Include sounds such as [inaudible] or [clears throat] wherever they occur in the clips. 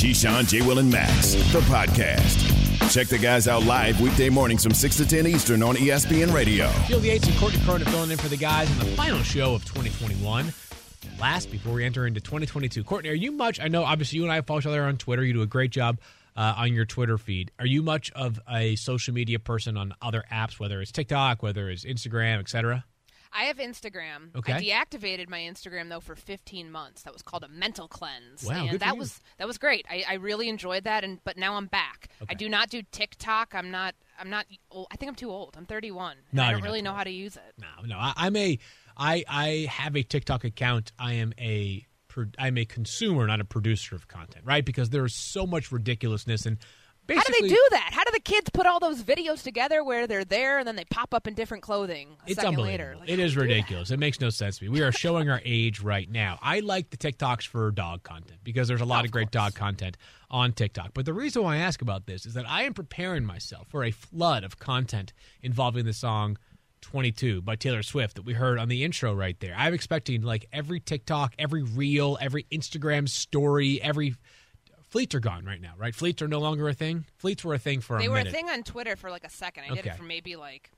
Keyshawn, J. Will, and Max, the podcast. Check the guys out live weekday mornings from 6 to 10 Eastern on ESPN Radio. Field Yates and Courtney Cronin filling in for the guys in the final show of 2021. Last before we enter into 2022. Courtney, are you much? I know obviously you and I follow each other on Twitter. You do a great job uh, on your Twitter feed. Are you much of a social media person on other apps, whether it's TikTok, whether it's Instagram, etc.? I have Instagram. Okay. I deactivated my Instagram though for 15 months. That was called a mental cleanse. Wow, and that was that was great. I, I really enjoyed that and but now I'm back. Okay. I do not do TikTok. I'm not I'm not old. I think I'm too old. I'm 31. No, I don't really know how to use it. No, no. I, I'm a. I I have a TikTok account. I am a. I'm a consumer, not a producer of content, right? Because there is so much ridiculousness and. How do they do that? How do the kids put all those videos together where they're there and then they pop up in different clothing a It's second unbelievable. later? Like, it is do you do that? ridiculous. It makes no sense to me. We are showing our age right now. I like the TikToks for dog content because there's a lot Of of, great dog content on TikTok. But the reason why I ask about this is that I am preparing myself for a flood of content involving the song 22 by Taylor Swift that we heard on the intro right there. I'm expecting like every TikTok, every reel, every Instagram story, every fleets are gone right now, right? Fleets are no longer a thing. Fleets were a thing for They a were a thing on Twitter for like a second. I did it for maybe like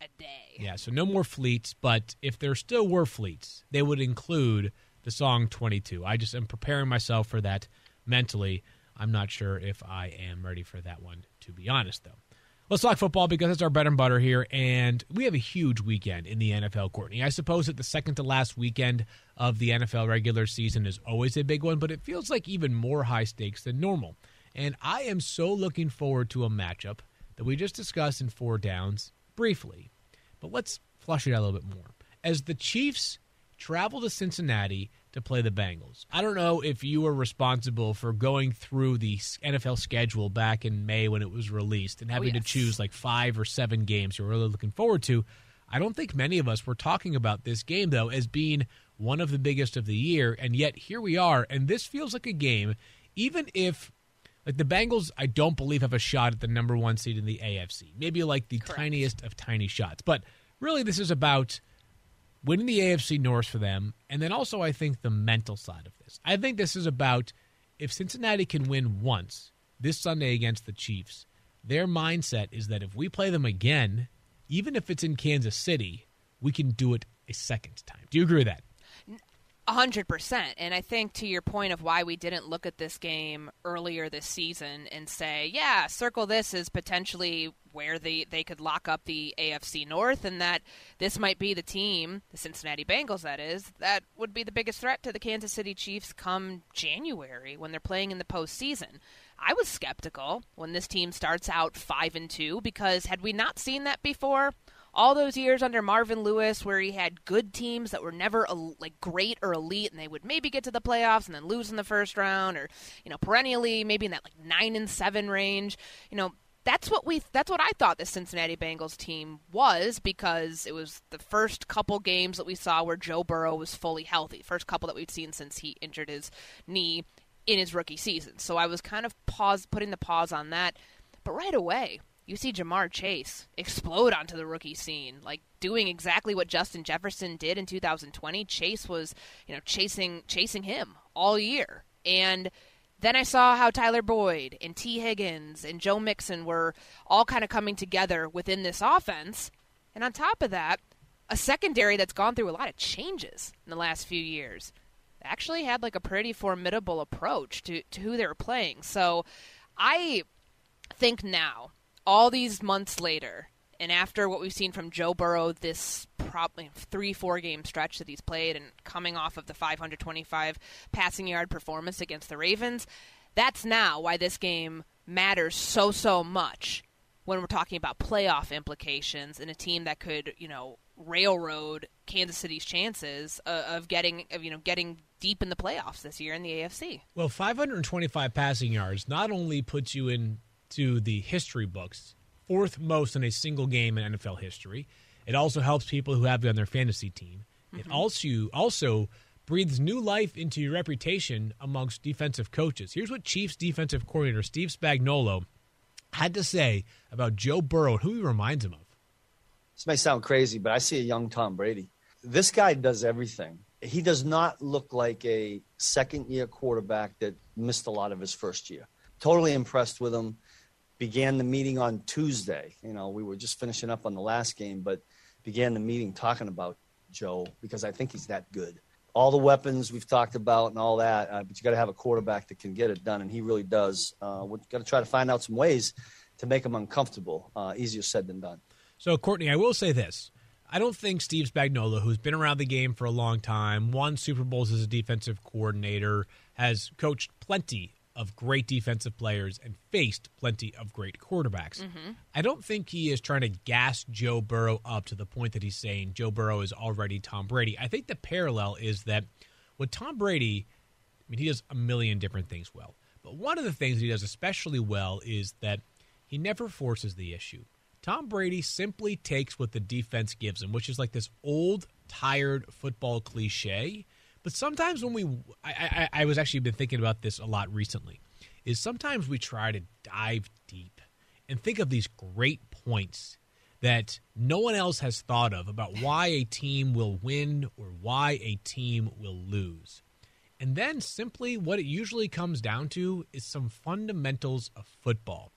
a day. Yeah, so no more fleets, but if there still were fleets, they would include the song 22. I just am preparing myself for that mentally. I'm not sure if I am ready for that one, to be honest, though. Let's talk football because it's our bread and butter here, and we have a huge weekend in the NFL, Courtney. I suppose that the second to last weekend of the NFL regular season is always a big one, but it feels like even more high stakes than normal. And I am so looking forward to a matchup that we just discussed in four downs briefly. But let's flush it out a little bit more. As the Chiefs travel to Cincinnati to play the Bengals, I don't know if you were responsible for going through the NFL schedule back in May when it was released and having to yes. choose like five or seven games you're really looking forward to. I don't think many of us were talking about this game, though, as being one of the biggest of the year. And yet here we are. And this feels like a game, even if like the Bengals, I don't believe have a shot at the number one seed in the AFC. Maybe like the Correct. tiniest of tiny shots. But really, this is about winning the AFC North for them. And then also, I think the mental side of this. I think this is about if Cincinnati can win once this Sunday against the Chiefs, their mindset is that if we play them again, even if it's in Kansas City, we can do it a second time. Do you agree with that? A hundred percent. And I think to your point of why we didn't look at this game earlier this season and say, yeah, circle this as potentially where they, they could lock up the AFC North and that this might be the team, the Cincinnati Bengals that is, that would be the biggest threat to the Kansas City Chiefs come January when they're playing in the postseason. I was skeptical when this team starts out five and two because had we not seen that before, all those years under Marvin Lewis where he had good teams that were never like great or elite and they would maybe get to the playoffs and then lose in the first round or you know perennially maybe in that like 9 and 7 range you know that's what we that's what I thought the Cincinnati Bengals team was because it was the first couple games that we saw where Joe Burrow was fully healthy first couple that we'd seen since he injured his knee in his rookie season so I was kind of pause putting the pause on that but right away you see Ja'Marr Chase explode onto the rookie scene, like doing exactly what Justin Jefferson did in 2020. Chase was, you know, chasing chasing him all year. And then I saw how Tyler Boyd and Tee Higgins and Joe Mixon were all kind of coming together within this offense. And on top of that, a secondary that's gone through a lot of changes in the last few years actually had like a pretty formidable approach to, to who they were playing. So I think now, all these months later, and after what we've seen from Joe Burrow this probably three, four game stretch that he's played and coming off of the 525 passing yard performance against the Ravens, that's now why this game matters so, so much when we're talking about playoff implications and a team that could, you know, railroad Kansas City's chances of getting, of, you know, getting deep in the playoffs this year in the AFC. Well, 525 passing yards not only puts you into the history books, fourth most in a single game in NFL history, it also helps people who have you on their fantasy team. It mm-hmm. also also breathes new life into your reputation amongst defensive coaches. Here's what Chiefs defensive coordinator Steve Spagnuolo had to say about Joe Burrow and who he reminds him of. This may sound crazy, but I see a young Tom Brady. This guy does everything. He does not look like a second year quarterback that missed a lot of his first year. Totally impressed with him. Began the meeting on Tuesday. You know, we were just finishing up on the last game, but began the meeting talking about Joe because I think he's that good. All the weapons we've talked about and all that, uh, but you got to have a quarterback that can get it done, and he really does. Uh, we've got to try to find out some ways to make him uncomfortable. Uh, easier said than done. So, Courtney, I will say this. I don't think Steve Spagnuolo, who's been around the game for a long time, won Super Bowls as a defensive coordinator, has coached plenty of great defensive players and faced plenty of great quarterbacks. Mm-hmm. I don't think he is trying to gas Joe Burrow up to the point that he's saying Joe Burrow is already Tom Brady. I think the parallel is that with Tom Brady, I mean, he does a million different things well. But one of the things he does especially well is that he never forces the issue. Tom Brady simply takes what the defense gives him, which is like this old, tired football cliche but sometimes when we, I, I, I was actually been thinking about this a lot recently, is sometimes we try to dive deep and think of these great points that no one else has thought of about why a team will win or why a team will lose. And then simply what it usually comes down to is some fundamentals of football.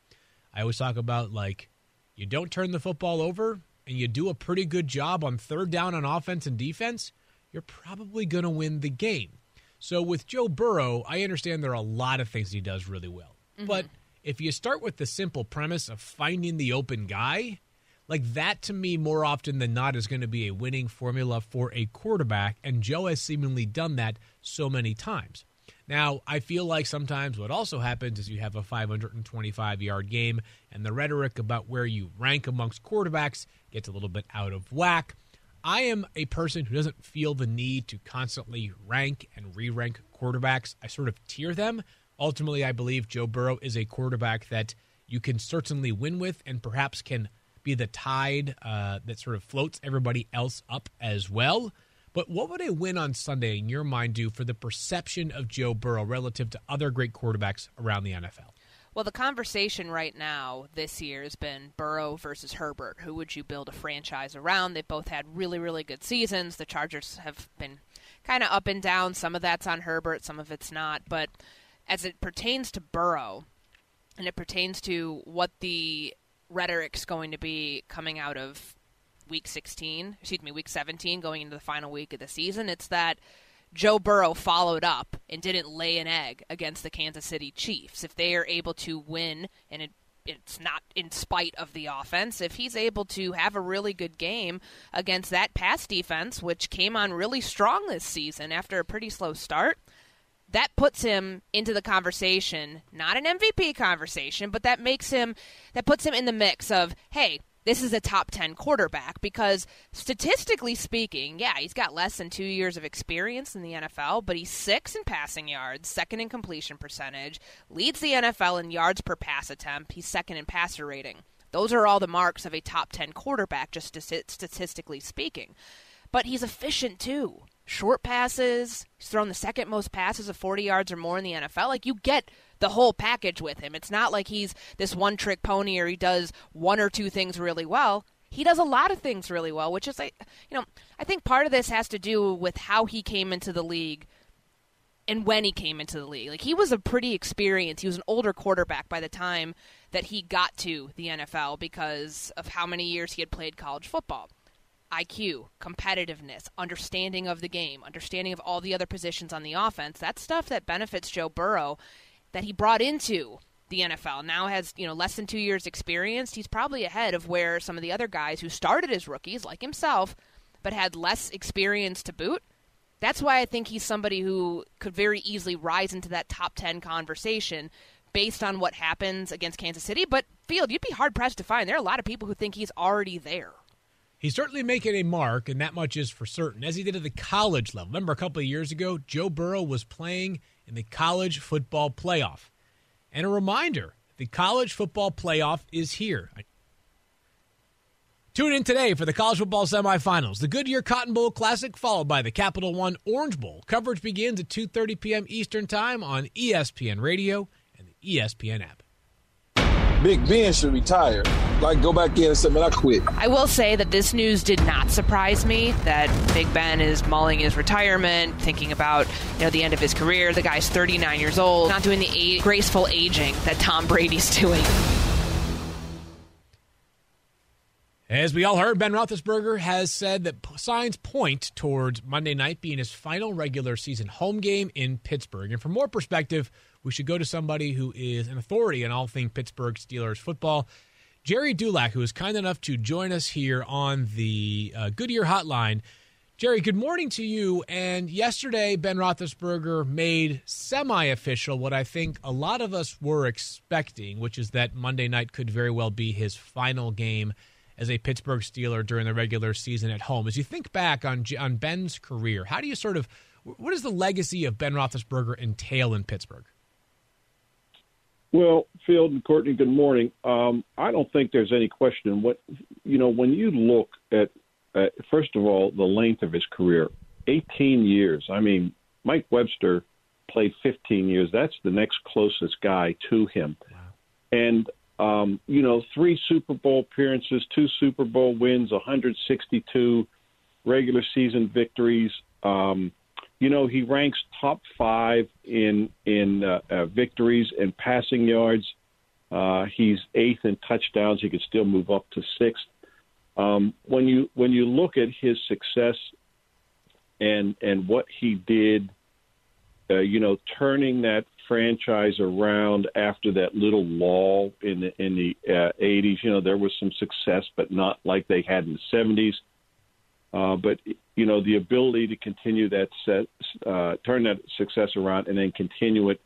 I always talk about like you don't turn the football over and you do a pretty good job on third down on offense and defense, you're probably going to win the game. So with Joe Burrow, I understand there are a lot of things he does really well. Mm-hmm. But if you start with the simple premise of finding the open guy, like that to me more often than not is going to be a winning formula for a quarterback and Joe has seemingly done that so many times. Now, I feel like sometimes what also happens is you have a 525 yard game and the rhetoric about where you rank amongst quarterbacks gets a little bit out of whack. I am a person who doesn't feel the need to constantly rank and re rank quarterbacks. I sort of tier them. Ultimately, I believe Joe Burrow is a quarterback that you can certainly win with and perhaps can be the tide uh, that sort of floats everybody else up as well. But what would a win on Sunday, in your mind, do for the perception of Joe Burrow relative to other great quarterbacks around the NFL? Well, the conversation right now this year has been Burrow versus Herbert. Who would you build a franchise around? They've both had really, really good seasons. The Chargers have been kind of up and down. Some of that's on Herbert, some of it's not. But as it pertains to Burrow, and it pertains to what the rhetoric's going to be coming out of week 16, excuse me, week 17, going into the final week of the season, it's that Joe Burrow followed up and didn't lay an egg against the Kansas City Chiefs. If they are able to win, and it, it's not in spite of the offense, if he's able to have a really good game against that pass defense, which came on really strong this season after a pretty slow start, that puts him into the conversation, not an MVP conversation, but that makes him, that puts him in the mix of, hey, this is a top 10 quarterback because statistically speaking, yeah, he's got less than two years of experience in the NFL, but he's six in passing yards, second in completion percentage, leads the NFL in yards per pass attempt, he's second in passer rating. Those are all the marks of a top 10 quarterback, just statistically speaking. But he's efficient too. Short passes, he's thrown the second most passes of 40 yards or more in the NFL. Like, you get the whole package with him. It's not like he's this one trick pony or he does one or two things really well. He does a lot of things really well, which is like you know, I think part of this has to do with how he came into the league and when he came into the league. Like he was a pretty experienced, he was an older quarterback by the time that he got to the NFL because of how many years he had played college football. IQ, competitiveness, understanding of the game, understanding of all the other positions on the offense. That's stuff that benefits Joe Burrow that he brought into the NFL now has you know less than two years experience. He's probably ahead of where some of the other guys who started as rookies, like himself, but had less experience to boot. That's why I think he's somebody who could very easily rise into that top ten conversation based on what happens against Kansas City. But Field, you'd be hard pressed to find there are a lot of people who think he's already there. He's certainly making a mark, and that much is for certain, as he did at the college level. Remember, a couple of years ago, Joe Burrow was playing in the college football playoff. And a reminder the college football playoff is here. Tune in today for the college football semifinals, the Goodyear Cotton Bowl Classic, followed by the Capital One Orange Bowl. Coverage begins at 2:30 p.m. Eastern Time on ESPN Radio and the ESPN app. Big Ben should retire. Like, go back in and say, man, I quit. I will say that this news did not surprise me. That Big Ben is mulling his retirement, thinking about you know the end of his career. The guy's 39 years old, not doing the graceful aging that Tom Brady's [laughs] doing. As we all heard, Ben Roethlisberger has said that signs point towards Monday night being his final regular season home game in Pittsburgh. And for more perspective, we should go to somebody who is an authority on all things Pittsburgh Steelers football. Gerry Dulac, who is kind enough to join us here on the uh, Goodyear Hotline. Gerry, good morning to you. And yesterday, Ben Roethlisberger made semi official what I think a lot of us were expecting, which is that Monday night could very well be his final game as a Pittsburgh Steeler during the regular season at home. As you think back on on Ben's career, how do you sort of what does the legacy of Ben Roethlisberger entail in Pittsburgh? Well, Field and Courtney, good morning. Um, I don't think there's any question. What you know, when you look at, at first of all the length of his career, 18 years. I mean, Mike Webster played 15 years. That's the next closest guy to him. Wow. And um, you know, three Super Bowl appearances, two Super Bowl wins, 162 regular season victories. Um, you know, he ranks top five in in uh, uh, victories and passing yards. Uh, he's eighth in touchdowns. He could still move up to sixth. Um, when you when you look at his success and and what he did, uh, you know, turning that franchise around after that little lull in the in the uh, 80s. You know, there was some success, but not like they had in the 70s. Uh, but you know, the ability to continue that set, uh, turn that success around, and then continue it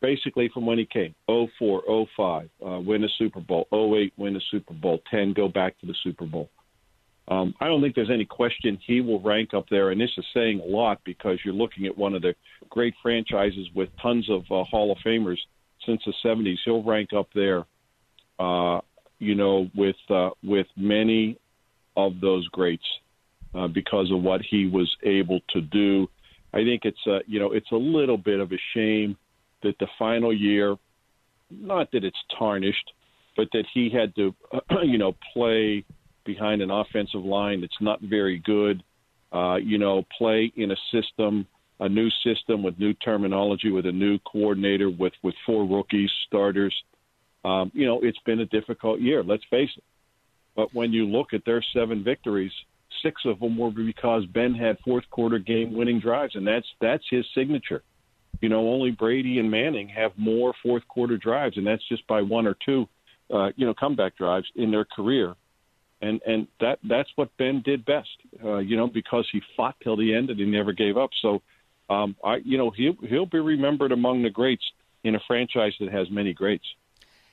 basically from when he came 04, 05, uh, win a Super Bowl, 08, win a Super Bowl, 10, go back to the Super Bowl. Um, I don't think there's any question he will rank up there, and this is saying a lot because you're looking at one of the great franchises with tons of uh, Hall of Famers since the 70s. He'll rank up there, uh, you know, with uh, with many of those greats uh, because of what he was able to do. I think it's uh, you know it's a little bit of a shame that the final year, not that it's tarnished, but that he had to, [clears throat] you know, play behind an offensive line that's not very good. Uh, you know, play in a system, a new system with new terminology, with a new coordinator, with with four rookies, starters. Um, you know, it's been a difficult year. Let's face it. But when you look at their seven victories, six of them were because Ben had fourth quarter game winning drives, and that's that's his signature. You know, only Brady and Manning have more fourth quarter drives, and that's just by one or two, uh, you know, comeback drives in their career and and that that's what Ben did best. Uh, you know, because he fought till the end and he never gave up. So, um, I you know he'll he'll be remembered among the greats in a franchise that has many greats.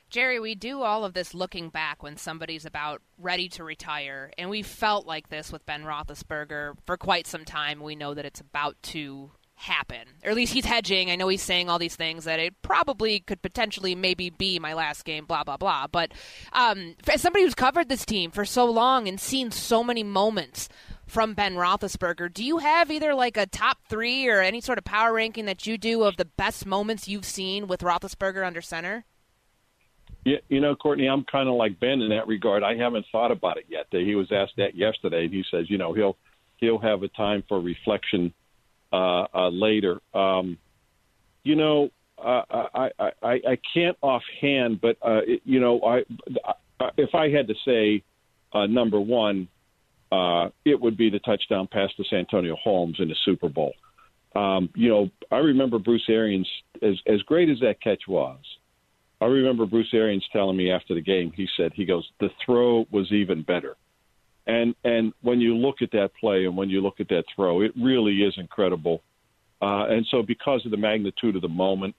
Gerry, we do all of this looking back when somebody's about ready to retire, and we felt like this with Ben Roethlisberger for quite some time. We know that it's about to happen. Or at least he's hedging. I know he's saying all these things that it probably could potentially maybe be my last game, blah, blah, blah. But um, as somebody who's covered this team for so long and seen so many moments from Ben Roethlisberger, do you have either like a top three or any sort of power ranking that you do of the best moments you've seen with Roethlisberger under center? Yeah, you know, Courtney, I'm kind of like Ben in that regard. I haven't thought about it yet. He was asked that yesterday, and he says, you know, he'll he'll have a time for reflection uh, uh, later. Um, you know, uh, I, I, I, can't offhand, but uh, it, you know, I, I, if I had to say uh, number one, uh, it would be the touchdown pass to Santonio Holmes in the Super Bowl. Um, you know, I remember Bruce Arians as as great as that catch was. I remember Bruce Arians telling me after the game. He said, "He goes, the throw was even better." And and when you look at that play and when you look at that throw, it really is incredible. Uh, and so, because of the magnitude of the moment,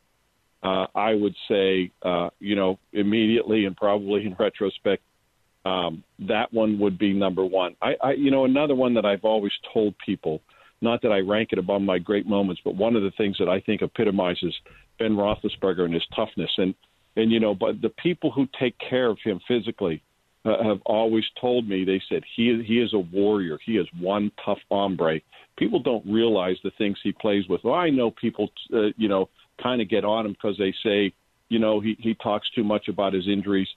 uh, I would say, uh, you know, immediately and probably in [laughs] retrospect, um, that one would be number one. I, I, you know, another one that I've always told people, not that I rank it among my great moments, but one of the things that I think epitomizes Ben Roethlisberger and his toughness, and and you know, but the people who take care of him physically uh, have always told me they said he he is a warrior. He is one tough hombre. People don't realize the things he plays with. Well, I know people, uh, you know, kind of get on him because they say, you know, he he talks too much about his injuries.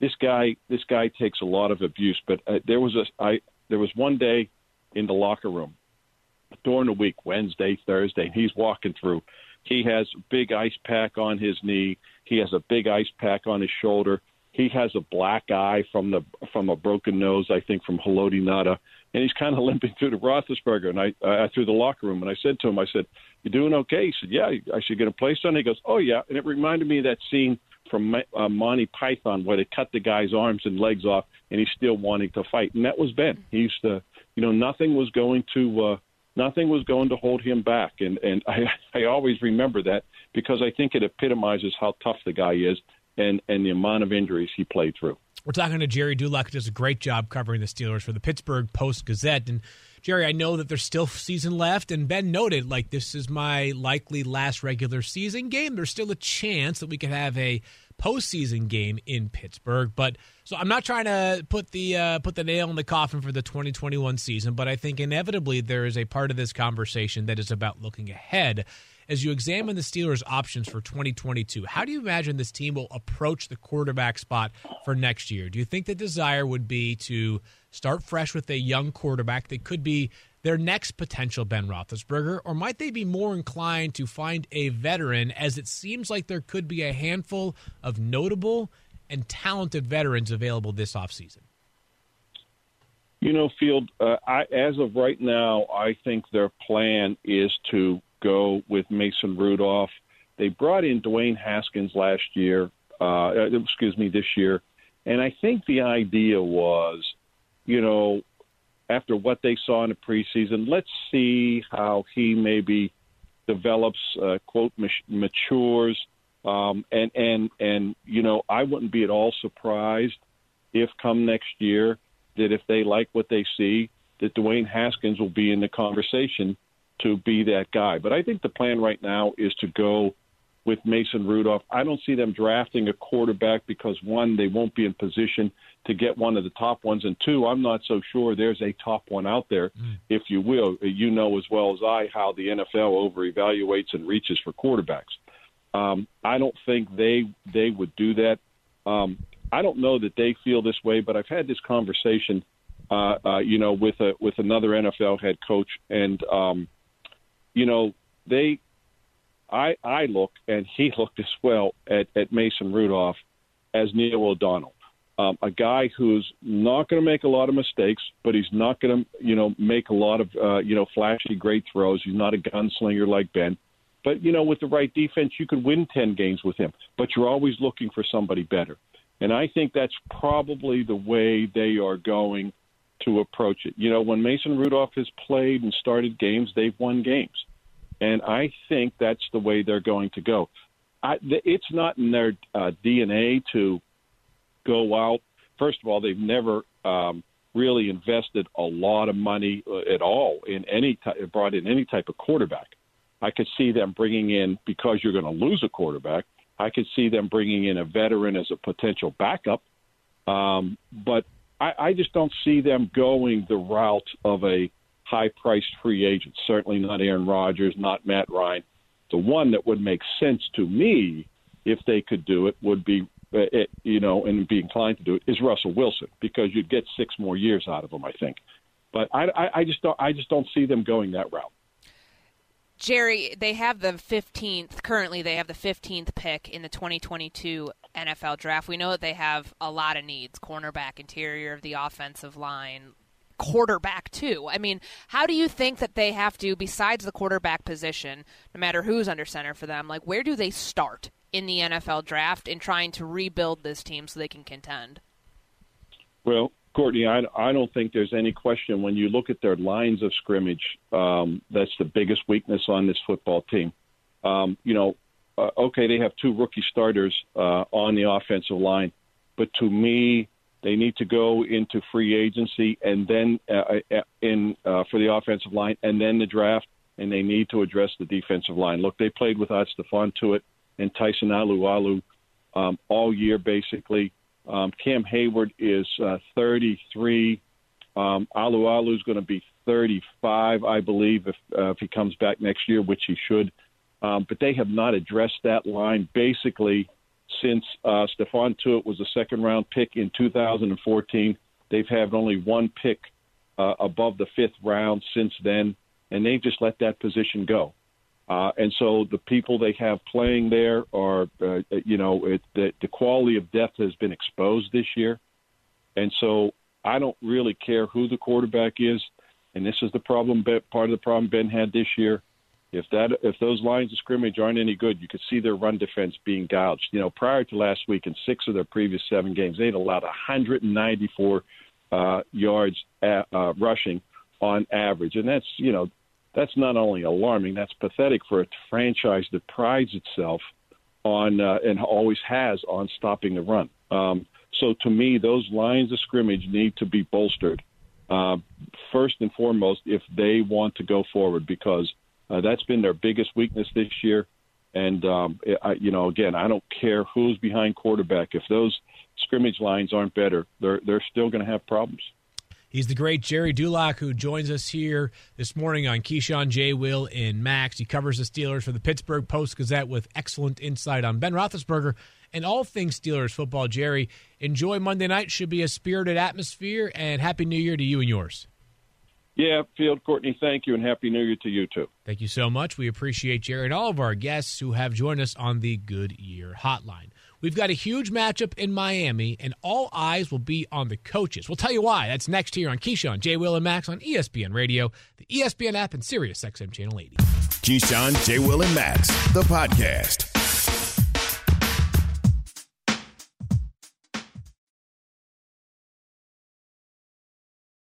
This guy, this guy takes a lot of abuse. But uh, there was a, I there was one day in the locker room during the week, Wednesday, Thursday, he's walking through. He has a big ice pack on his knee. He has a big ice pack on his shoulder. He has a black eye from the from a broken nose, I think, from Haloti Ngata, and he's kind of [laughs] limping through the Roethlisberger. And I uh, through the locker room, and I said to him, I said, "You doing okay?" He said, "Yeah, I should get a place on." He goes, "Oh yeah," and it reminded me of that scene from uh, Monty Python where they cut the guy's arms and legs off, and he's still wanting to fight. And that was Ben. He used to, you know, nothing was going to. Uh, nothing was going to hold him back. And and [laughs] I I always remember that because I think it epitomizes how tough the guy is and and the amount of injuries he played through. We're talking to Gerry Dulac, who does a great job covering the Steelers for the Pittsburgh Post Gazette. And Gerry, I know that there's still season left, and Ben noted like this is my likely last regular season game. There's still a chance that we could have a postseason game in Pittsburgh. But so I'm not trying to put the uh, put the nail in the coffin for the 2021 season, but I think inevitably there is a part of this conversation that is about looking ahead. As you examine the Steelers' options for 2022, how do you imagine this team will approach the quarterback spot for next year? Do you think the desire would be to start fresh with a young quarterback that could be their next potential Ben Roethlisberger, or might they be more inclined to find a veteran, as it seems like there could be a handful of notable and talented veterans available this offseason? You know, Field, uh, I, as of right now, I think their plan is to go with Mason Rudolph. They brought in Dwayne Haskins last year, uh, excuse me, this year. And I think the idea was, you know, after what they saw in the preseason. Let's see how he maybe develops, uh, quote, matures, um, and and and you know, I wouldn't be at all surprised if come next year that if they like what they see, that Dwayne Haskins will be in the conversation to be that guy. But I think the plan right now is to go with Mason Rudolph. I don't see them drafting a quarterback because one, they won't be in position to get one of the top ones, and two, I'm not so sure there's a top one out there, mm. if you will. You know as well as I how the NFL over evaluates and reaches for quarterbacks. Um, I don't think they they would do that. Um, I don't know that they feel this way, but I've had this conversation, uh, uh, you know, with a with another NFL head coach, and um, you know, they I I look and he [laughs] looked as well at, at Mason Rudolph as Neil O'Donnell, um, a guy who's not going to make a lot of mistakes, but he's not going to you know make a lot of uh, you know flashy great throws. He's not a gunslinger like Ben, but you know with the right defense you could win ten games with him. But you're always looking for somebody better, and I think that's probably the way they are going to approach it. You know when Mason Rudolph has played and started games, they've won games and I think that's the way they're going to go. I, it's not in their uh, DNA to go out. First of all, they've never um, really invested a lot of money uh, at all in any t- brought in any type of quarterback. I could see them bringing in because you're going to lose a quarterback. I could see them bringing in a veteran as a potential backup, um, but I, I just don't see them going the route of a high priced free agents. Certainly not Aaron Rodgers, not Matt Ryan. The one that would make sense to me if they could do it would be, uh, you know, and be inclined to do it is Russell Wilson because you'd get six more years out of him, I think. But I, I, I just don't, I just don't see them going that route. Gerry, they have the 15th, currently they have the 15th pick in the 2022 NFL draft. We know that they have a lot of needs cornerback, interior of the offensive line, quarterback too. I mean, how do you think that they have to, besides the quarterback position, no matter who's under center for them, like where do they start in the NFL draft in trying to rebuild this team so they can contend? Well, Courtney, I, I don't think there's any question when you look at their lines of scrimmage, um, that's the biggest weakness on this football team. Um, you know, uh, okay, they have two rookie starters uh, on the offensive line, but to me, they need to go into free agency and then uh, uh, in uh, for the offensive line and then the draft, and they need to address the defensive line. Look, they played without Stephon Tuitt and Tyson Alualu um, all year, basically. Um, Cam Hayward is uh, 33. Um, Alualu is going to be 35, I believe, if, uh, if he comes back next year, which he should. Um, but they have not addressed that line. Basically, since uh, Stephon Tuitt was a second round pick in 2014. They've had only one pick uh, above the fifth round since then, and they've just let that position go. Uh, and so the people they have playing there are, uh, you know, it, the, the quality of depth has been exposed this year. And so I don't really care who the quarterback is. And this is the problem, part of the problem Ben had this year. If that, if those lines of scrimmage aren't any good, you could see their run defense being gouged. You know, prior to last week, in six of their previous seven games, they'd allowed 194 uh, yards at, uh, rushing on average, and that's you know that's not only alarming, that's pathetic for a franchise that prides itself on uh, and always has on stopping the run. Um, so to me, those lines of scrimmage need to be bolstered uh, first and foremost if they want to go forward because uh, that's been their biggest weakness this year. And um, I, you know, again, I don't care who's behind quarterback. If those scrimmage lines aren't better, they're they're still going to have problems. He's the great Gerry Dulac who joins us here this morning on Keyshawn J. Will in Max. He covers the Steelers for the Pittsburgh Post Gazette with excellent insight on Ben Roethlisberger and all things Steelers football. Gerry, enjoy Monday night. Should be a spirited atmosphere, and Happy New Year to you and yours. Yeah, Field Courtney, thank you, and Happy New Year to you too. Thank you so much. We appreciate Gerry and all of our guests who have joined us on the Goodyear Hotline. We've got a huge matchup in Miami, and all eyes will be on the coaches. We'll tell you why. That's next here on Keyshawn, J. Will, and Max on ESPN Radio, the ESPN app, and Sirius XM Channel 80. Keyshawn, J. Will, and Max, the podcast.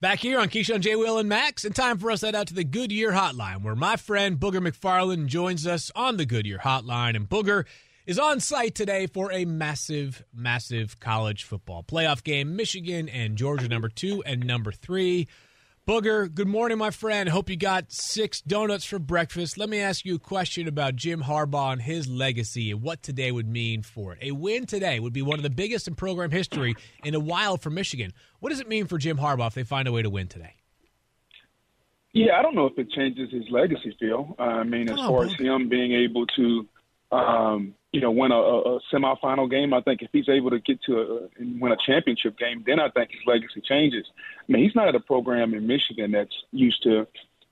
Back here on Keyshawn J. Will and Max, and time for us to head out to the Goodyear Hotline, where my friend Booger McFarland joins us on the Goodyear Hotline. And Booger is on site today for a massive, massive college football playoff game. Michigan and Georgia, number two and number three. Booger, good morning, my friend. Hope you got six donuts for breakfast. Let me ask you a question about Jim Harbaugh and his legacy and what today would mean for it. A win today would be one of the biggest in program history in a while for Michigan. What does it mean for Jim Harbaugh if they find a way to win today? Yeah, I don't know if it changes his legacy, Phil. I mean, as far as him being able to, um, you know, win a, a semifinal game, I think if he's able to get to a, and win a championship game, then I think his legacy changes. I mean, he's not at a program in Michigan that's used to,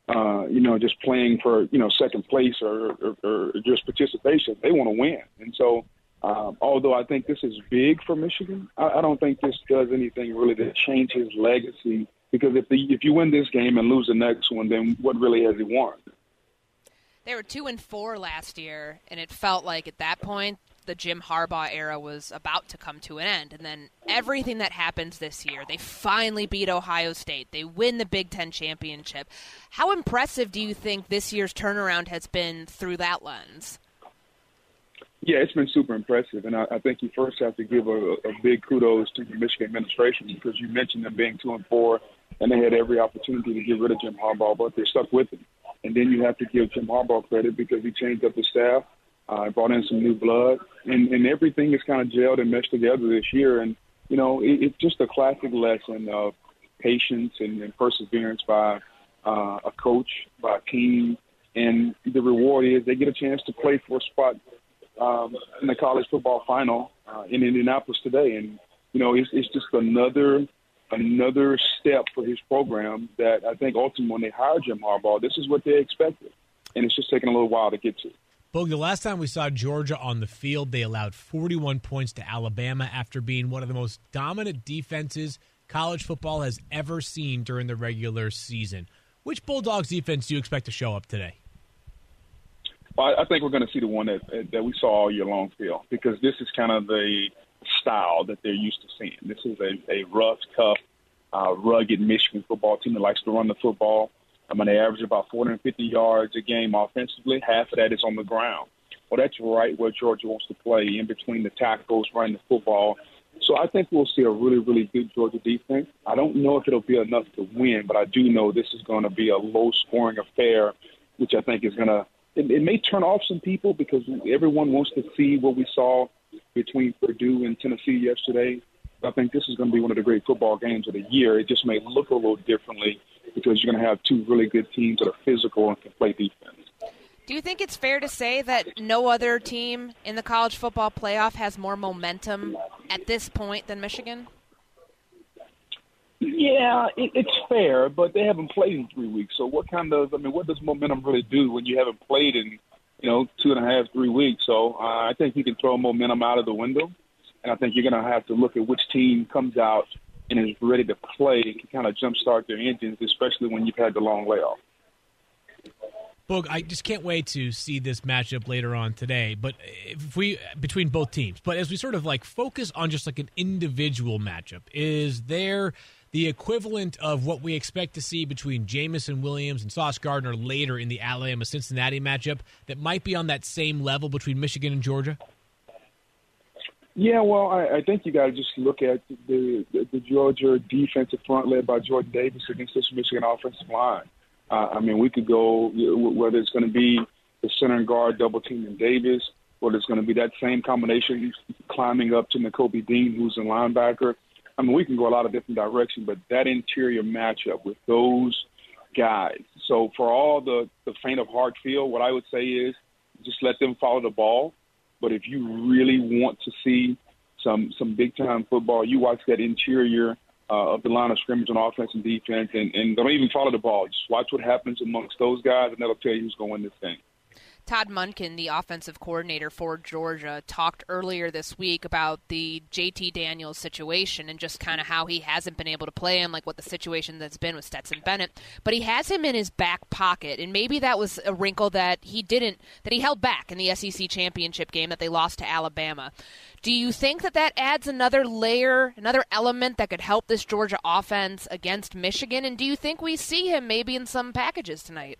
uh, you know, just playing for you know second place or, or, or just participation. They want to win, and so. Um, although I think this is big for Michigan, I, I don't think this does anything really to change his legacy. Because if the, if you win this game and lose the next one, then what really has he won? They were two and four last year, and it felt like at that point the Jim Harbaugh era was about to come to an end. And then everything that happens this year, they finally beat Ohio State. They win the Big Ten championship. How impressive do you think this year's turnaround has been through that lens? Yeah, it's been super impressive, and I, I think you first have to give a, a big kudos to the Michigan administration because you mentioned them being two and four, and they had every opportunity to get rid of Jim Harbaugh, but they stuck with him. And then you have to give Jim Harbaugh credit because he changed up the staff, uh, brought in some new blood, and, and everything is kind of gelled and meshed together this year. And you know, it, it's just a classic lesson of patience and, and perseverance by uh, a coach, by a team, and the reward is they get a chance to play for a spot um, in the college football final uh, in Indianapolis today. And you know, it's, it's just another another step for his program that I think ultimately when they hired Jim Harbaugh, this is what they expected, and it's just taking a little while to get to. Boog, the last time we saw Georgia on the field, they allowed 41 points to Alabama after being one of the most dominant defenses college football has ever seen during the regular season. Which Bulldogs defense do you expect to show up today? Well, I think we're going to see the one that that we saw all year long, Phil, because this is kind of the style that they're used to seeing. This is a, a rough, tough, uh, rugged Michigan football team that likes to run the football. I mean, they average about 450 yards a game offensively. Half of that is on the ground. Well, that's right where Georgia wants to play, in between the tackles, running the football. So I think we'll see a really, really good Georgia defense. I don't know if it'll be enough to win, but I do know this is going to be a low-scoring affair, which I think is going to. It, it may turn off some people because everyone wants to see what we saw between Purdue and Tennessee yesterday. I think this is going to be one of the great football games of the year. It just may look a little differently because you're going to have two really good teams that are physical and can play defense. Do you think it's fair to say that no other team in the college football playoff has more momentum at this point than Michigan? Yeah, it, it's fair, but they haven't played in three weeks. So what kind of, I mean, what does momentum really do when you haven't played in, you know, two and a half, three weeks? So uh, I think you can throw momentum out of the window, and I think you're going to have to look at which team comes out and is ready to play and can kind of jumpstart their engines, especially when you've had the long layoff. Boog, I just can't wait to see this matchup later on today. But if we between both teams, but as we sort of like focus on just like an individual matchup, is there the equivalent of what we expect to see between Jameson Williams and Sauce Gardner later in the Alabama Cincinnati matchup that might be on that same level between Michigan and Georgia? Yeah, well, I, I think you got to just look at the, the the Georgia defensive front led by Jordan Davis against this Michigan offensive line. Uh, I mean, we could go whether it's going to be the center and guard double teaming Davis, whether it's going to be that same combination climbing up to Nakobe Dean, who's a linebacker. I mean, we can go a lot of different directions, but that interior matchup with those guys. So for all the the faint of heart feel, what I would say is just let them follow the ball. But if you really want to see some some big time football, you watch that interior uh, of the line of scrimmage on offense and defense, and, and don't even follow the ball. Just watch what happens amongst those guys, and that'll tell you who's going to win this thing. Todd Monken, the offensive coordinator for Georgia, talked earlier this week about the JT Daniels situation and just kind of how he hasn't been able to play him, like what the situation that's been with Stetson Bennett. But he has him in his back pocket, and maybe that was a wrinkle that he didn't, that he held back in the SEC championship game that they lost to Alabama. Do you think that that adds another layer, another element that could help this Georgia offense against Michigan? And do you think we see him maybe in some packages tonight?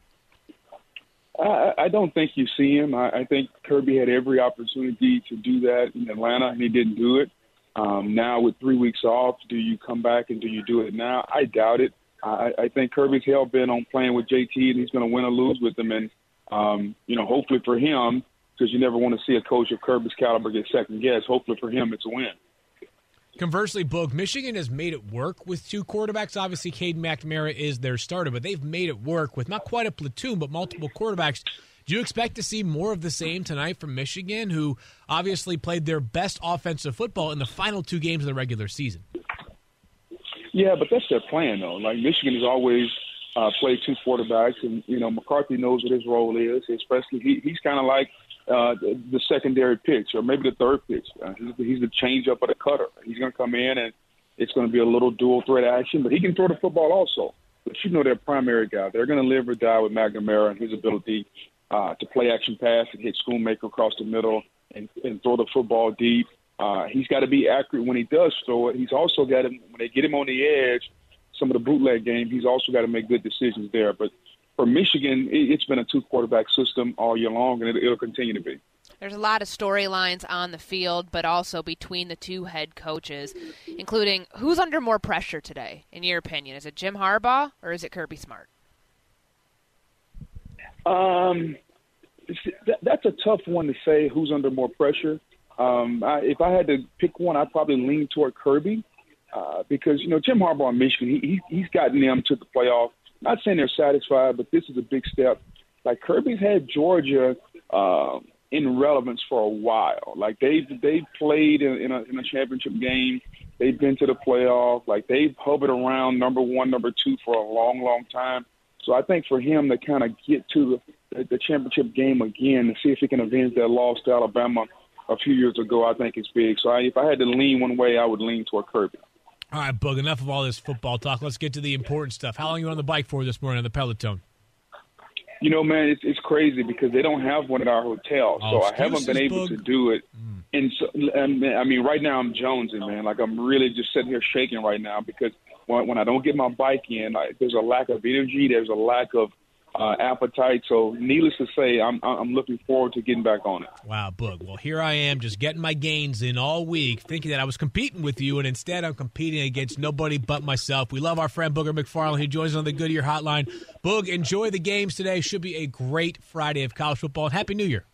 I, I don't think you see him. I, I think Kirby had every opportunity to do that in Atlanta, and he didn't do it. Um, now, with three weeks off, do you come back and do you do it now? I doubt it. I, I think Kirby's hell bent on playing with JT, and he's going to win or lose with him. And um, you know, hopefully for him, because you never want to see a coach of Kirby's caliber get second guess. Hopefully for him, it's a win. Conversely, Boog, Michigan has made it work with two quarterbacks. Obviously, Cade McNamara is their starter, but they've made it work with not quite a platoon, but multiple quarterbacks. Do you expect to see more of the same tonight from Michigan, who obviously played their best offensive football in the final two games of the regular season? Yeah, but that's their plan, though. Like Michigan has always uh, played two quarterbacks, and you know McCarthy knows what his role is. Especially he, he's kind of like uh, the, secondary pitch, or maybe the third pitch. Uh, he's, he's the changeup or the cutter. He's going to come in, and it's going to be a little dual threat action. But he can throw the football also. But you know, their primary guy. They're going to live or die with McNamara and his ability uh, to play action pass and hit Schoonmaker across the middle and, and throw the football deep. Uh, he's got to be accurate when he does throw it. He's also got to, when they get him on the edge, some of the bootleg game, he's also got to make good decisions there. But for Michigan, it's been a two quarterback system all year long, and it'll continue to be. There's a lot of storylines on the field, but also between the two head coaches, including who's under more pressure today, in your opinion? Is it Jim Harbaugh or is it Kirby Smart? Um, that's a tough one to say who's under more pressure. Um, I, if I had to pick one, I'd probably lean toward Kirby uh, because you know Jim Harbaugh in Michigan, he, he he's gotten them to the playoff not saying they're satisfied, but this is a big step. Like Kirby's had Georgia uh, in relevance for a while. Like they've they've played in, in, a, in a championship game. They've been to the playoff. Like they've hovered around number one, number two for a long, long time. So I think for him to kind of get to the, the championship game again and see if he can avenge that loss to Alabama a few years ago, I think is big. So I, if I had to lean one way, I would lean toward Kirby. All right, Bug, enough of all this football talk. Let's get to the important stuff. How long you on the bike for this morning on the Peloton? You know, man, it's it's crazy because they don't have one at our hotel, oh, so I haven't been able bug. to do it. Mm. And so, and I mean, right now I'm jonesing, man. Like I'm really just sitting here shaking right now because when, when I don't get my bike in, I, there's a lack of energy. There's a lack of uh, appetite. So, needless to say, I'm I'm looking forward to getting back on it. Wow, Boog. Well, here I am, just getting my gains in all week, thinking that I was competing with you, and instead I'm competing against nobody but myself. We love our friend Booger McFarland. He joins us on the Goodyear Hotline. Boog, enjoy the games today. Should be a great Friday of college football, and Happy New Year.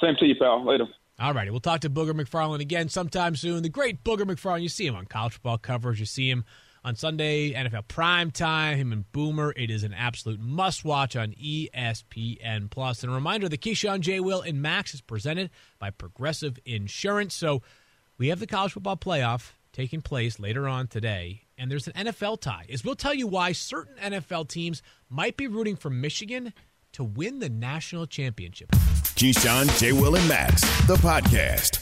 Same to you, pal. Later. All righty, we'll talk to Booger McFarland again sometime soon. The great Booger McFarland. You see him on college football coverage. You see him on Sunday, NFL prime time. Him and Boomer. It is an absolute must watch on ESPN Plus. And a reminder: the Keyshawn J. Will and Max is presented by Progressive Insurance. So we have the college football playoff taking place later on today, and there's an NFL tie. As we'll tell you why certain NFL teams might be rooting for Michigan to win the national championship. Keyshawn, J. Will, and Max, the podcast.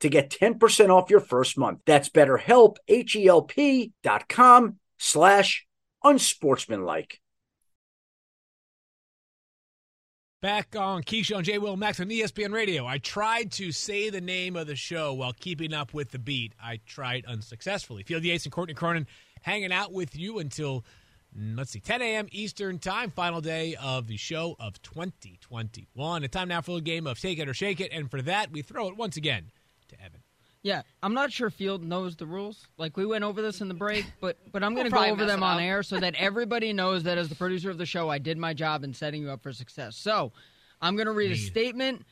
to get 10% off your first month. That's betterhelp, H-E-L-P dot com slash unsportsmanlike. Back on Keyshawn J. Will Max on ESPN Radio. I tried to say the name of the show while keeping up with the beat. I tried unsuccessfully. Field Yates and Courtney Cronin hanging out with you until, mm, let's see, 10 a.m. Eastern Time, final day of the show of 2021. A time now for a game of Take It or Shake It. And for that, we throw it once again to Evan. Yeah, I'm not sure Field knows the rules. Like we went over this in the break, but but I'm going to We'll go over them on air so that [laughs] everybody knows that as the producer of the show, I did my job in setting you up for success. So, I'm going to read a statement.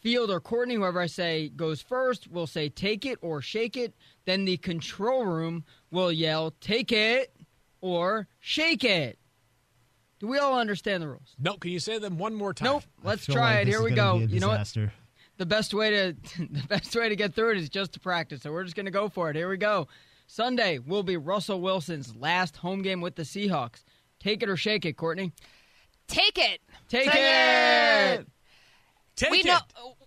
Field or Courtney, whoever I say goes first, will say take it or shake it. Then the control room will yell take it or shake it. Do we all understand the rules? No, can you say them one more time? Nope. Let's try like it. Here we go. You know what? Disaster. the best way to [laughs] the best way to get through it is just to practice. So we're just going to go for it. Here we go. Sunday will be Russell Wilson's last home game with the Seahawks. Take it or shake it, Courtney. Take it. Take, Take it. it. Take we it. know.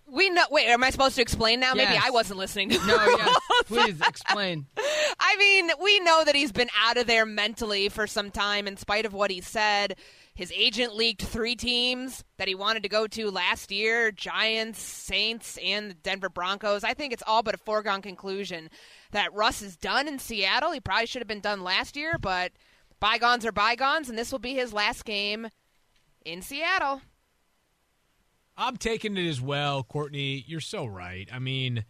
We know. Wait, am I supposed to explain now? Maybe I wasn't listening. To No, yes. Please explain. [laughs] I mean, we know that he's been out of there mentally for some time in spite of what he said. His agent leaked three teams that he wanted to go to last year Giants, Saints, and the Denver Broncos. I think it's all but a foregone conclusion that Russ is done in Seattle. He probably should have been done last year, but bygones are bygones, and this will be his last game in Seattle. I'm taking it as well, Courtney. You're so right. I mean,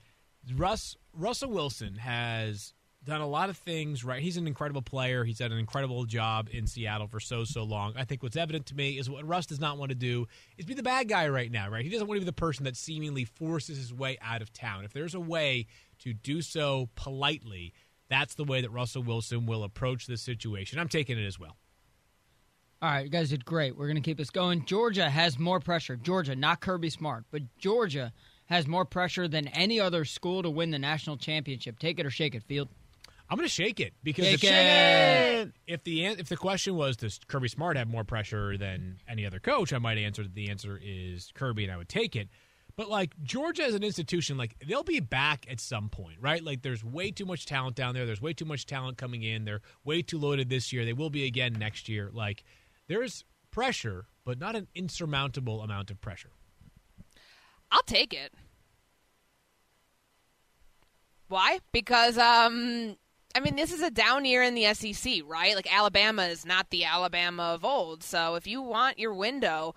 Russ Russell Wilson has done a lot of things right. He's an incredible player. He's done an incredible job in Seattle for so so long. I think what's evident to me is what Russ does not want to do is be the bad guy right now, right? He doesn't want to be the person that seemingly forces his way out of town. If there's a way to do so politely, that's the way that Russell Wilson will approach this situation. I'm taking it as well. All right, you guys did great. We're going to keep this going. Georgia has more pressure. Georgia, not Kirby Smart, but Georgia has more pressure than any other school to win the national championship. Take it or shake it, Field. I'm going to shake it because Shake if, it! if the if the question was does Kirby Smart have more pressure than any other coach, I might answer that the answer is Kirby, and I would take it. But like Georgia as an institution, like they'll be back at some point, right? Like there's way too much talent down there. There's way too much talent coming in. They're way too loaded this year. They will be again next year. Like there's pressure, but not an insurmountable amount of pressure. I'll take it. Why? Because um I mean this is a down year in the SEC, right? Like Alabama is not the Alabama of old. So if you want your window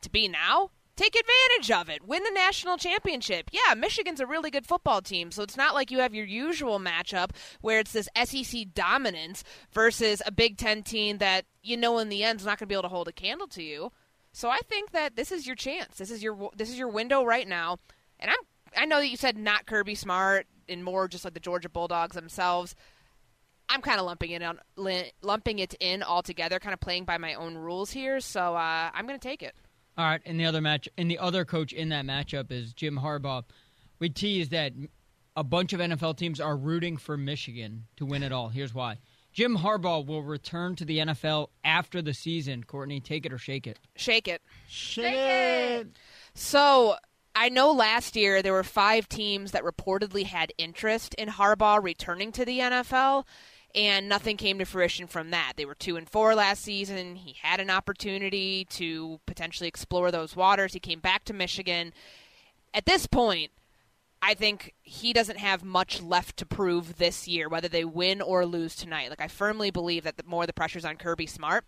to be now, take advantage of it. Win the national championship. Yeah, Michigan's a really good football team, so it's not like you have your usual matchup where it's this SEC dominance versus a Big 10 team that you know in the end is not going to be able to hold a candle to you. So I think that this is your chance. This is your this is your window right now. And I'm I know that you said not Kirby Smart and more just like the Georgia Bulldogs themselves. I'm kind of lumping it on lumping it in all together, kind of playing by my own rules here. So uh, I'm going to take it. All right, and the other match, and the other coach in that matchup is Jim Harbaugh. We teased that a bunch of NFL teams are rooting for Michigan to win it all. Here's why: Jim Harbaugh will return to the NFL after the season. Courtney, take it or shake it. Shake it. Shake it. So I know last year there were five teams that reportedly had interest in Harbaugh returning to the NFL, and nothing came to fruition from that. They were two and four last season. He had an opportunity to potentially explore those waters. He came back to Michigan. At this point, I think he doesn't have much left to prove this year, whether they win or lose tonight. Like I firmly believe that the more the pressure's on Kirby Smart.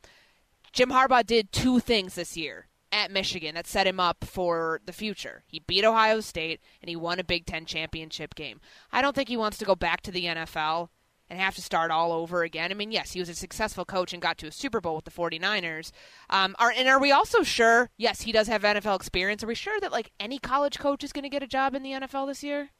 Jim Harbaugh did two things this year at Michigan that set him up for the future. He beat Ohio State and he won a Big Ten championship game. I don't think he wants to go back to the NFL and have to start all over again. I mean, yes, he was a successful coach and got to a Super Bowl with the 49ers. Um, are, and are we also sure, yes, he does have NFL experience. Are we sure that like any college coach is going to get a job in the NFL this year?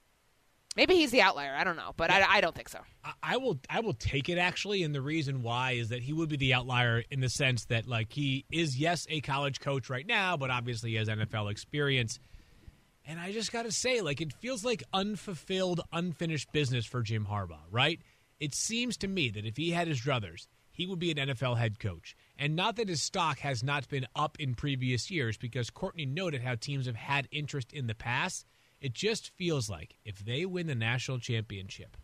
Maybe he's the outlier. I don't know, but I, I don't think so. I- I will I will take it actually, and the reason why is that he would be the outlier in the sense that like he is yes a college coach right now, but obviously he has NFL experience. And I just got to say, like it feels like unfulfilled, unfinished business for Jim Harbaugh, right? It seems to me that if he had his druthers, he would be an NFL head coach. And not that his stock has not been up in previous years, because Courtney noted how teams have had interest in the past. It just feels like if they win the national championship,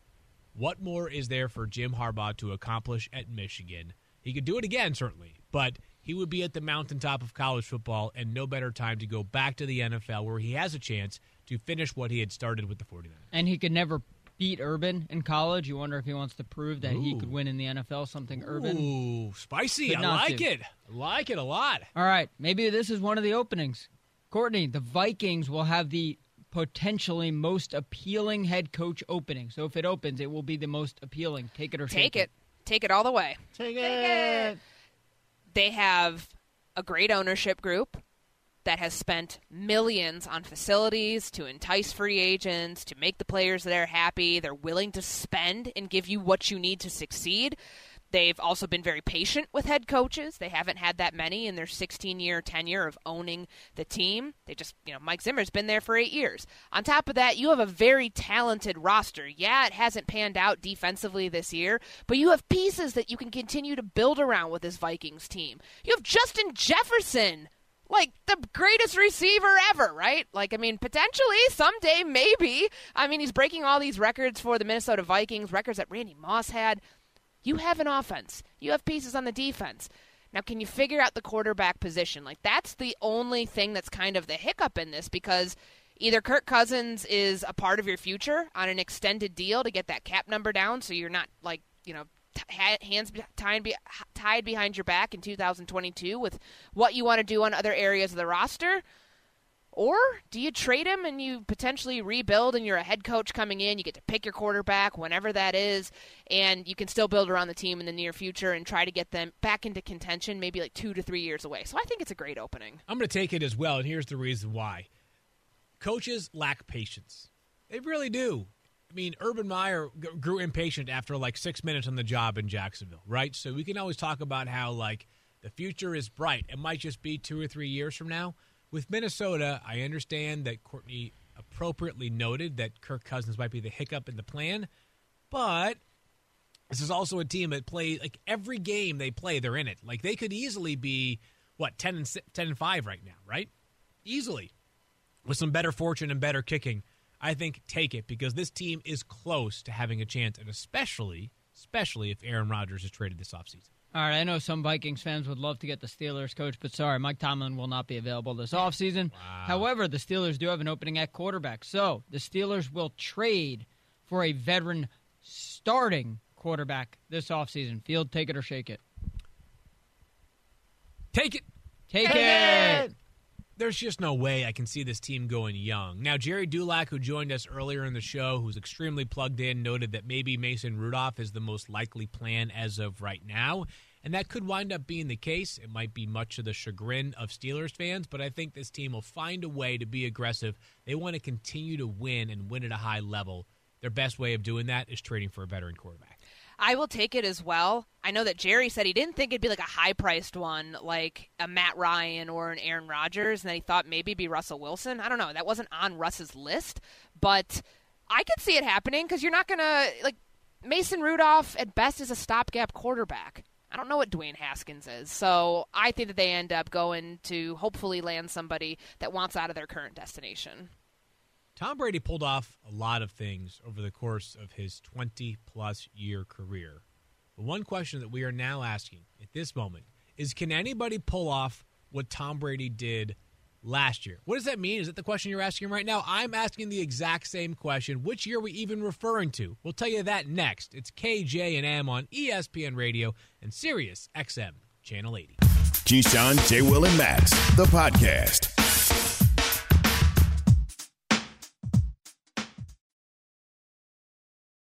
what more is there for Jim Harbaugh to accomplish at Michigan? He could do it again, certainly, but he would be at the mountaintop of college football and no better time to go back to the NFL where he has a chance to finish what he had started with the 49ers. And he could never beat Urban in college. You wonder if he wants to prove that he could win in the NFL something Urban. Ooh, spicy. I like do. it. I like it a lot. All right, maybe this is one of the openings. Courtney, the Vikings will have the potentially most appealing head coach opening. So if it opens, it will be the most appealing. Take it or shake Take it. Take it all the way. Take it. They have a great ownership group that has spent millions on facilities to entice free agents, to make the players there happy. They're willing to spend and give you what you need to succeed. They've also been very patient with head coaches. They haven't had that many in their 16 year tenure of owning the team. They just, you know, Mike Zimmer's been there for eight years. On top of that, you have a very talented roster. Yeah, it hasn't panned out defensively this year, but you have pieces that you can continue to build around with this Vikings team. You have Justin Jefferson like the greatest receiver ever, right? Like, I mean, potentially someday, maybe. I mean, he's breaking all these records for the Minnesota Vikings, records that Randy Moss had. You have an offense, you have pieces on the defense. Now, can you figure out the quarterback position? Like, that's the only thing that's kind of the hiccup in this because either Kirk Cousins is a part of your future on an extended deal to get that cap number down so you're not, like, you know, t- hands tied, tied behind your back in 2022 with what you want to do on other areas of the roster, Or do you trade him and you potentially rebuild and you're a head coach coming in? You get to pick your quarterback whenever that is, and you can still build around the team in the near future and try to get them back into contention maybe like two to three years away. So I think it's a great opening. I'm going to take it as well, and here's the reason why. Coaches lack patience. They really do. I mean, Urban Meyer g- grew impatient after like six minutes on the job in Jacksonville, right? So we can always talk about how like the future is bright. It might just be two or three years from now. With Minnesota, I understand that Courtney appropriately noted that Kirk Cousins might be the hiccup in the plan, but this is also a team that play like every game they play, they're in it. Like they could easily be what ten and 10 and five right now, right? Easily, with some better fortune and better kicking. I think take it because this team is close to having a chance, and especially, especially if Aaron Rodgers is traded this offseason. All right, I know some Vikings fans would love to get the Steelers coach, but sorry, Mike Tomlin will not be available this offseason. Wow. However, the Steelers do have an opening at quarterback. So the Steelers will trade for a veteran starting quarterback this offseason. Field, take it or shake it. Take it. Take, take it. it there's just no way I can see this team going young. Now, Gerry Dulac, who joined us earlier in the show, who's extremely plugged in, noted that maybe Mason Rudolph is the most likely plan as of right now. And that could wind up being the case. It might be much to the chagrin of Steelers fans, but I think this team will find a way to be aggressive. They want to continue to win and win at a high level. Their best way of doing that is trading for a veteran quarterback. I will take it as well. I know that Gerry said he didn't think it'd be like a high priced one like a Matt Ryan or an Aaron Rodgers, and then he thought maybe be Russell Wilson. I don't know. That wasn't on Russ's list, but I could see it happening because you're not to, like, Mason Rudolph at best is a stopgap quarterback. I don't know what Dwayne Haskins is. So I think that they end up going to hopefully land somebody that wants out of their current destination. Tom Brady pulled off a lot of things over the course of his 20 plus year career. But one question that we are now asking at this moment is can anybody pull off what Tom Brady did last year? What does that mean? Is that the question you're asking right now? I'm asking the exact same question. Which year are we even referring to? We'll tell you that next. It's KJ and M on ESPN Radio and Sirius XM Channel 80. Keyshawn, J. Will, and Max, the podcast.